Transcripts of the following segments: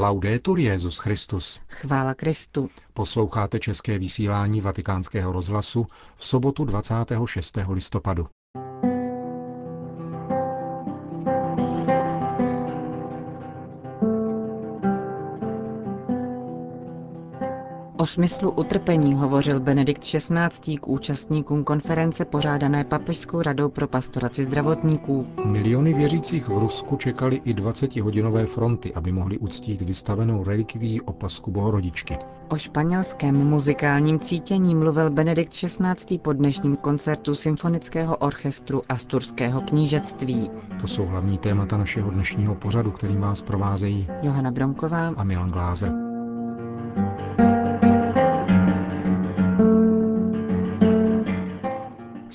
Laudetur Jezus Christus. Chvála Kristu. Posloucháte české vysílání Vatikánského rozhlasu v sobotu 26. listopadu. O smyslu utrpení hovořil Benedikt XVI. k účastníkům konference pořádané Papežskou radou pro pastoraci zdravotníků. Miliony věřících v Rusku čekali i 20-hodinové fronty, aby mohli uctít vystavenou relikví opasku Bohorodičky. O španělském muzikálním cítění mluvil Benedikt XVI. po dnešním koncertu Symfonického orchestru Asturského knížectví. To jsou hlavní témata našeho dnešního pořadu, kterým vás provázejí Johana Bromková a Milan Glázer.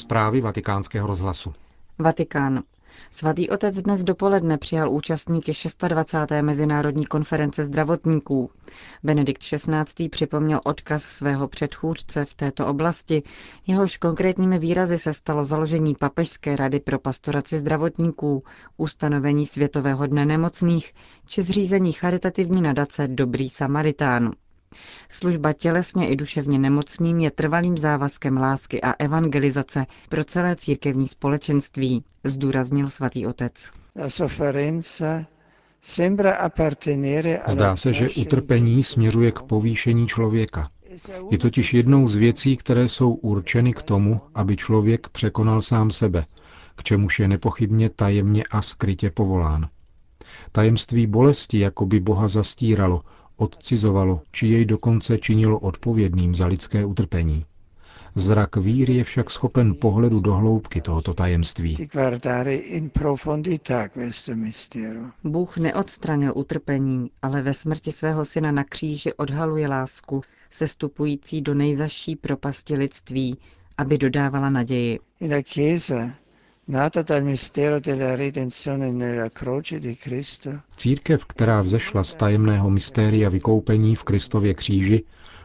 Zprávy vatikánského rozhlasu. Vatikán. Svatý otec dnes dopoledne přijal účastníky 26. Mezinárodní konference zdravotníků. Benedikt XVI. připomněl odkaz svého předchůdce v této oblasti, jehož konkrétními výrazy se stalo založení Papežské rady pro pastoraci zdravotníků, ustanovení Světového dne nemocných či zřízení charitativní nadace Dobrý Samaritán. Služba tělesně i duševně nemocným je trvalým závazkem lásky a evangelizace pro celé církevní společenství, zdůraznil svatý otec. Zdá se, že utrpení směřuje k povýšení člověka. Je totiž jednou z věcí, které jsou určeny k tomu, aby člověk překonal sám sebe, k čemuž je nepochybně tajemně a skrytě povolán. Tajemství bolesti jako by Boha zastíralo, odcizovalo, či jej dokonce činilo odpovědným za lidské utrpení. Zrak víry je však schopen pohledu do hloubky tohoto tajemství. Bůh neodstranil utrpení, ale ve smrti svého syna na kříži odhaluje lásku, sestupující do nejzaší propasti lidství, aby dodávala naději. Církev, která vzešla z tajemného mystéria vykoupení v Kristově kříži,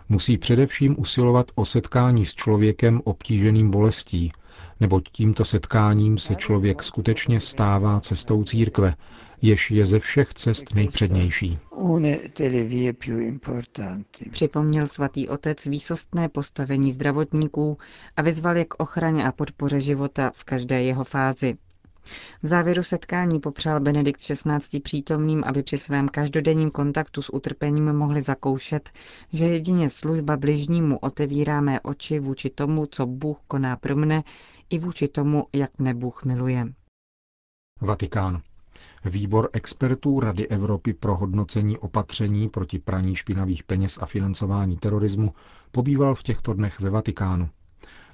musí především usilovat o setkání s člověkem obtíženým bolestí, neboť tímto setkáním se člověk skutečně stává cestou církve, jež je ze všech cest nejpřednější. Připomněl svatý otec výsostné postavení zdravotníků a vyzval je k ochraně a podpoře života v každé jeho fázi. V závěru setkání popřál Benedikt XVI. přítomným, aby při svém každodenním kontaktu s utrpením mohli zakoušet, že jedině služba bližnímu otevírá mé oči vůči tomu, co Bůh koná pro mne, i vůči tomu, jak mne Bůh miluje. Vatikán. Výbor expertů Rady Evropy pro hodnocení opatření proti praní špinavých peněz a financování terorismu pobýval v těchto dnech ve Vatikánu.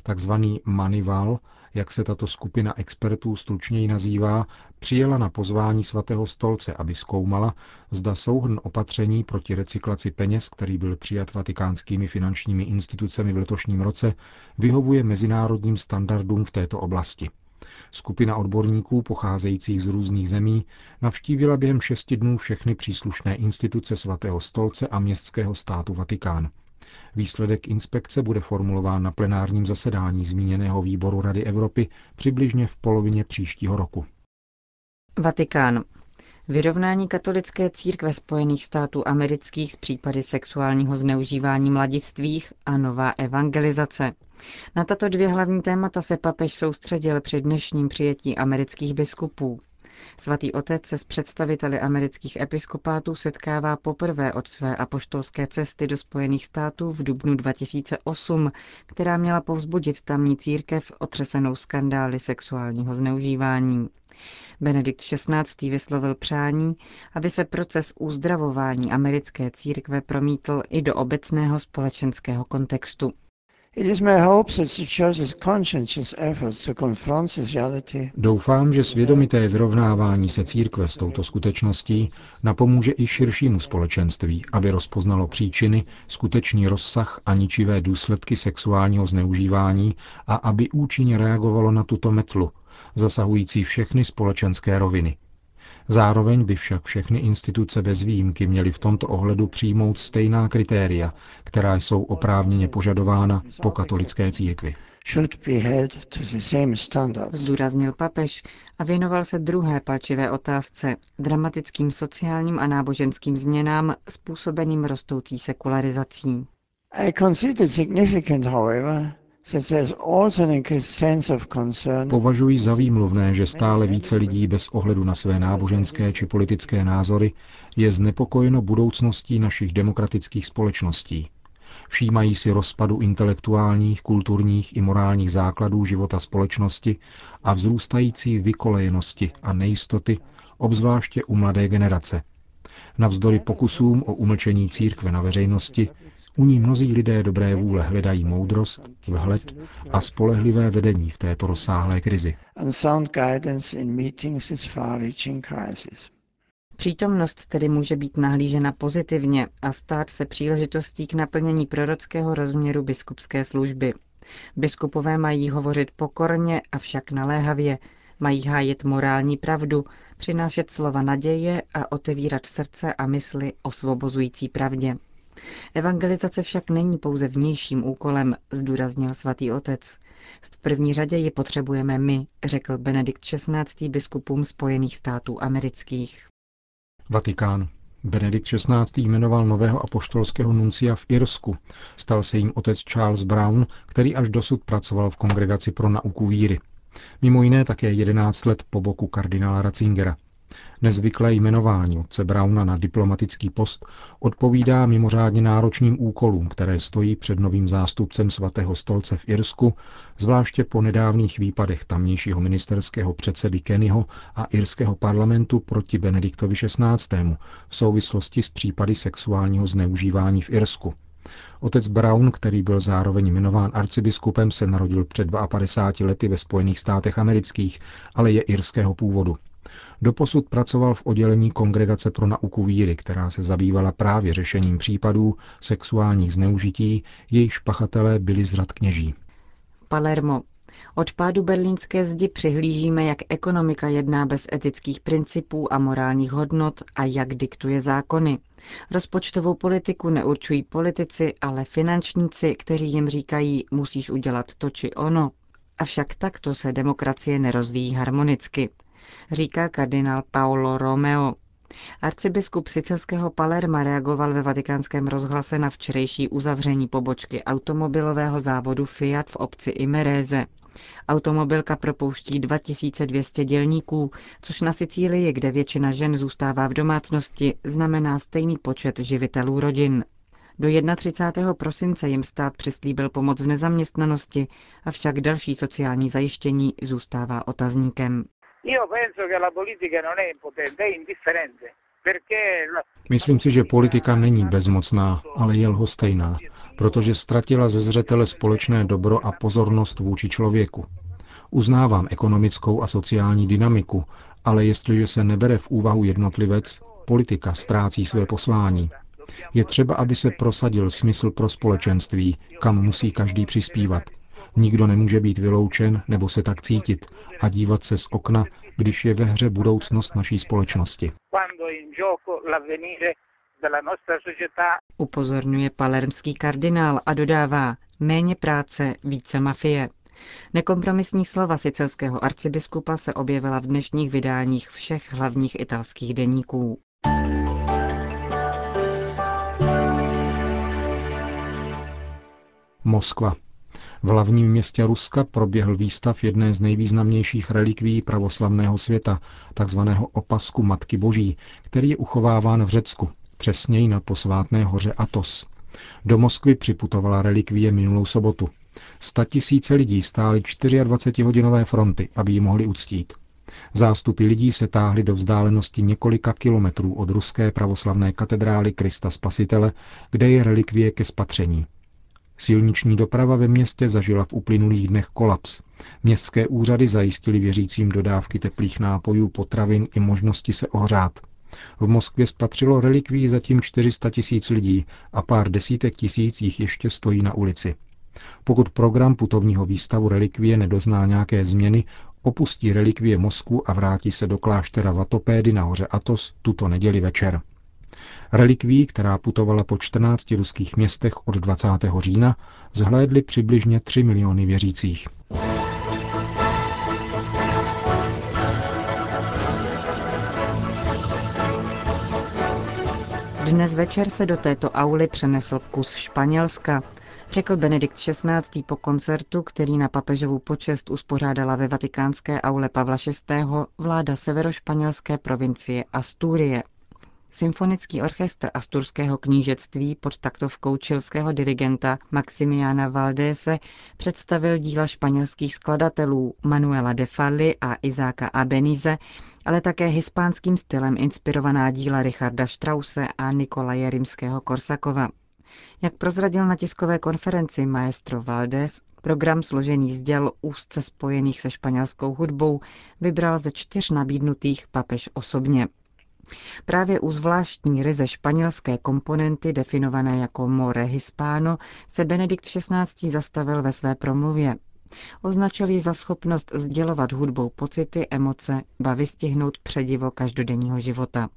Takzvaný Manival, jak se tato skupina expertů stručněji nazývá, přijela na pozvání svatého stolce, aby zkoumala, zda souhrn opatření proti recyklaci peněz, který byl přijat vatikánskými finančními institucemi v letošním roce, vyhovuje mezinárodním standardům v této oblasti. Skupina odborníků pocházejících z různých zemí navštívila během šesti dnů všechny příslušné instituce svatého stolce a městského státu Vatikán. Výsledek inspekce bude formulován na plenárním zasedání zmíněného výboru Rady Evropy přibližně v polovině příštího roku. Vatikán. Vyrovnání katolické církve Spojených států amerických s případy sexuálního zneužívání mladistvých a nová evangelizace. Na tato dvě hlavní témata se papež soustředil při dnešním přijetí amerických biskupů. Svatý otec se s představiteli amerických episkopátů setkává poprvé od své apoštolské cesty do Spojených států v dubnu 2008, která měla povzbudit tamní církev otřesenou skandály sexuálního zneužívání. Benedikt XVI. vyslovil přání, aby se proces uzdravování americké církve promítl i do obecného společenského kontextu. Doufám, že svědomité vyrovnávání se církve s touto skutečností napomůže i širšímu společenství, aby rozpoznalo příčiny, skutečný rozsah a ničivé důsledky sexuálního zneužívání a aby účinně reagovalo na tuto metlu, zasahující všechny společenské roviny. Zároveň by však všechny instituce bez výjimky měly v tomto ohledu přijmout stejná kritéria, která jsou oprávněně požadována po katolické církvi. Zdůraznil papež a věnoval se druhé palčivé otázce, dramatickým sociálním a náboženským změnám způsobeným rostoucí sekularizací. Považuji za výmluvné, že stále více lidí bez ohledu na své náboženské či politické názory je znepokojeno budoucností našich demokratických společností. Všímají si rozpadu intelektuálních, kulturních i morálních základů života společnosti a vzrůstající vykolejenosti a nejistoty, obzvláště u mladé generace. Navzdory pokusům o umlčení církve na veřejnosti, u ní mnozí lidé dobré vůle hledají moudrost, vhled a spolehlivé vedení v této rozsáhlé krizi. Přítomnost tedy může být nahlížena pozitivně a stát se příležitostí k naplnění prorockého rozměru biskupské služby. Biskupové mají hovořit pokorně, avšak naléhavě, mají hájit morální pravdu, přinášet slova naděje a otevírat srdce a mysli osvobozující pravdě. Evangelizace však není pouze vnějším úkolem, zdůraznil svatý otec. V první řadě ji potřebujeme my, řekl Benedikt XVI. biskupům Spojených států amerických. Vatikán. Benedikt XVI. jmenoval nového apoštolského nuncia v Irsku. Stal se jim otec Charles Brown, který až dosud pracoval v Kongregaci pro nauku víry. Mimo jiné také 11 let po boku kardinála Ratzingera. Nezvyklé jmenování otce Brauna na diplomatický post odpovídá mimořádně náročným úkolům, které stojí před novým zástupcem svatého stolce v Irsku, zvláště po nedávných výpadech tamnějšího ministerského předsedy Kennyho a irského parlamentu proti Benediktovi XVI. v souvislosti s případy sexuálního zneužívání v Irsku. Otec Brown, který byl zároveň jmenován arcibiskupem, se narodil před 52 lety ve Spojených státech amerických, ale je irského původu. Doposud pracoval v oddělení Kongregace pro nauku víry, která se zabývala právě řešením případů sexuálních zneužití, jejichž pachatelé byli z kněží. Palermo. Od pádu berlínské zdi přihlížíme, jak ekonomika jedná bez etických principů a morálních hodnot a jak diktuje zákony. Rozpočtovou politiku neurčují politici, ale finančníci, kteří jim říkají, musíš udělat to či ono. Avšak takto se demokracie nerozvíjí harmonicky říká kardinál Paolo Romeo. Arcibiskup sicilského Palerma reagoval ve vatikánském rozhlase na včerejší uzavření pobočky automobilového závodu Fiat v obci Imerese. Automobilka propouští 2200 dělníků, což na Sicílii, kde většina žen zůstává v domácnosti, znamená stejný počet živitelů rodin. Do 31. prosince jim stát přislíbil pomoc v nezaměstnanosti, avšak další sociální zajištění zůstává otazníkem. Myslím si, že politika není bezmocná, ale je lhostejná, protože ztratila ze zřetele společné dobro a pozornost vůči člověku. Uznávám ekonomickou a sociální dynamiku, ale jestliže se nebere v úvahu jednotlivec, politika ztrácí své poslání. Je třeba, aby se prosadil smysl pro společenství, kam musí každý přispívat, Nikdo nemůže být vyloučen nebo se tak cítit a dívat se z okna, když je ve hře budoucnost naší společnosti. Upozorňuje palermský kardinál a dodává méně práce, více mafie. Nekompromisní slova sicilského arcibiskupa se objevila v dnešních vydáních všech hlavních italských deníků. Moskva. V hlavním městě Ruska proběhl výstav jedné z nejvýznamnějších relikví pravoslavného světa, takzvaného opasku Matky Boží, který je uchováván v Řecku, přesněji na posvátné hoře Atos. Do Moskvy připutovala relikvie minulou sobotu. Sta tisíce lidí stály 24-hodinové fronty, aby ji mohli uctít. Zástupy lidí se táhly do vzdálenosti několika kilometrů od ruské pravoslavné katedrály Krista Spasitele, kde je relikvie ke spatření. Silniční doprava ve městě zažila v uplynulých dnech kolaps. Městské úřady zajistili věřícím dodávky teplých nápojů, potravin i možnosti se ohřát. V Moskvě spatřilo relikví zatím 400 tisíc lidí a pár desítek tisíc jich ještě stojí na ulici. Pokud program putovního výstavu relikvie nedozná nějaké změny, opustí relikvie Moskvu a vrátí se do kláštera Vatopédy na hoře Atos tuto neděli večer. Relikví, která putovala po 14 ruských městech od 20. října, zhlédli přibližně 3 miliony věřících. Dnes večer se do této auly přenesl kus Španělska, řekl Benedikt XVI. po koncertu, který na papežovu počest uspořádala ve vatikánské aule Pavla VI. vláda severošpanělské provincie Asturie. Symfonický orchestr Asturského knížectví pod taktovkou čilského dirigenta Maximiana Valdése představil díla španělských skladatelů Manuela de Falli a Izáka Abenize, ale také hispánským stylem inspirovaná díla Richarda Strause a Nikolaje Rimského Korsakova. Jak prozradil na tiskové konferenci maestro Valdés, program složený z děl úzce spojených se španělskou hudbou vybral ze čtyř nabídnutých papež osobně. Právě u zvláštní ryze španělské komponenty definované jako more hispano se Benedikt XVI. zastavil ve své promluvě. Označil ji za schopnost sdělovat hudbou pocity, emoce, ba vystihnout předivo každodenního života.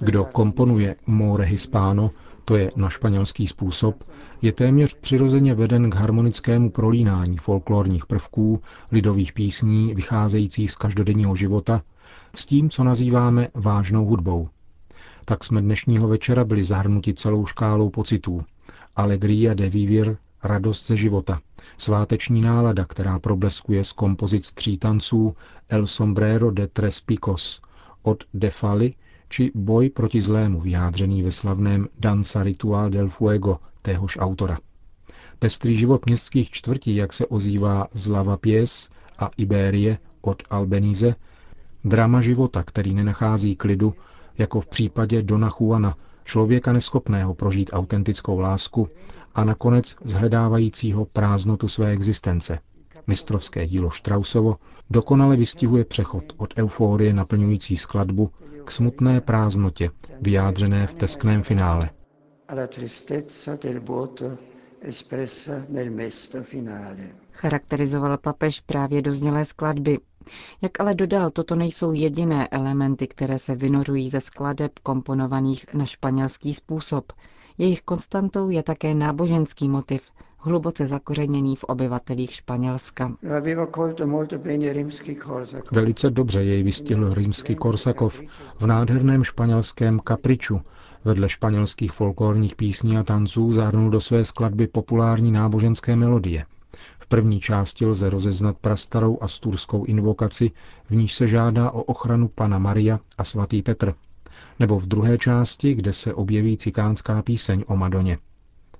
Kdo komponuje more hispano, to je na španělský způsob, je téměř přirozeně veden k harmonickému prolínání folklorních prvků, lidových písní vycházejících z každodenního života, s tím, co nazýváme vážnou hudbou. Tak jsme dnešního večera byli zahrnuti celou škálou pocitů. Alegria de vivir, radost ze života, sváteční nálada, která probleskuje z kompozic tří tanců El sombrero de tres picos od De Fali či Boj proti zlému vyjádřený ve slavném Danza Ritual del Fuego téhož autora. Pestrý život městských čtvrtí, jak se ozývá z Lava Pies a Iberie od Albenize, drama života, který nenachází klidu, jako v případě Dona Juana, člověka neschopného prožít autentickou lásku a nakonec zhledávajícího prázdnotu své existence. Mistrovské dílo Strausovo dokonale vystihuje přechod od euforie naplňující skladbu k smutné prázdnotě, vyjádřené v teskném finále. Charakterizoval papež právě doznělé skladby. Jak ale dodal, toto nejsou jediné elementy, které se vynořují ze skladeb komponovaných na španělský způsob. Jejich konstantou je také náboženský motiv, hluboce zakořeněný v obyvatelích Španělska. Velice dobře jej vystihl římský Korsakov v nádherném španělském kapriču. Vedle španělských folklorních písní a tanců zahrnul do své skladby populární náboženské melodie. V první části lze rozeznat prastarou asturskou invokaci, v níž se žádá o ochranu Pana Maria a svatý Petr. Nebo v druhé části, kde se objeví cikánská píseň o Madoně.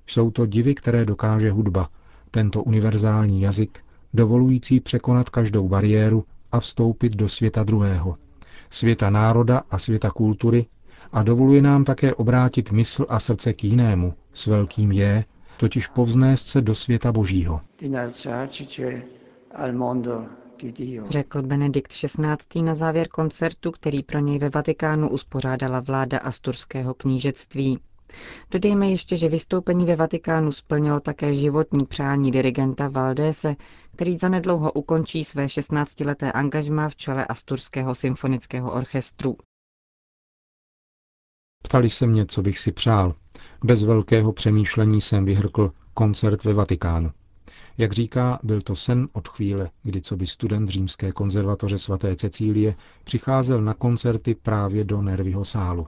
Jsou to divy, které dokáže hudba, tento univerzální jazyk, dovolující překonat každou bariéru a vstoupit do světa druhého, světa národa a světa kultury a dovoluje nám také obrátit mysl a srdce k jinému, s velkým je, totiž povznést se do světa božího. Řekl Benedikt XVI. na závěr koncertu, který pro něj ve Vatikánu uspořádala vláda Asturského knížectví. Dodejme ještě, že vystoupení ve Vatikánu splnilo také životní přání dirigenta Valdése, který zanedlouho ukončí své 16-leté angažmá v čele Asturského symfonického orchestru. Ptali se mě, co bych si přál. Bez velkého přemýšlení jsem vyhrkl koncert ve Vatikánu. Jak říká, byl to sen od chvíle, kdy co by student římské konzervatoře svaté Cecílie přicházel na koncerty právě do Nerviho sálu.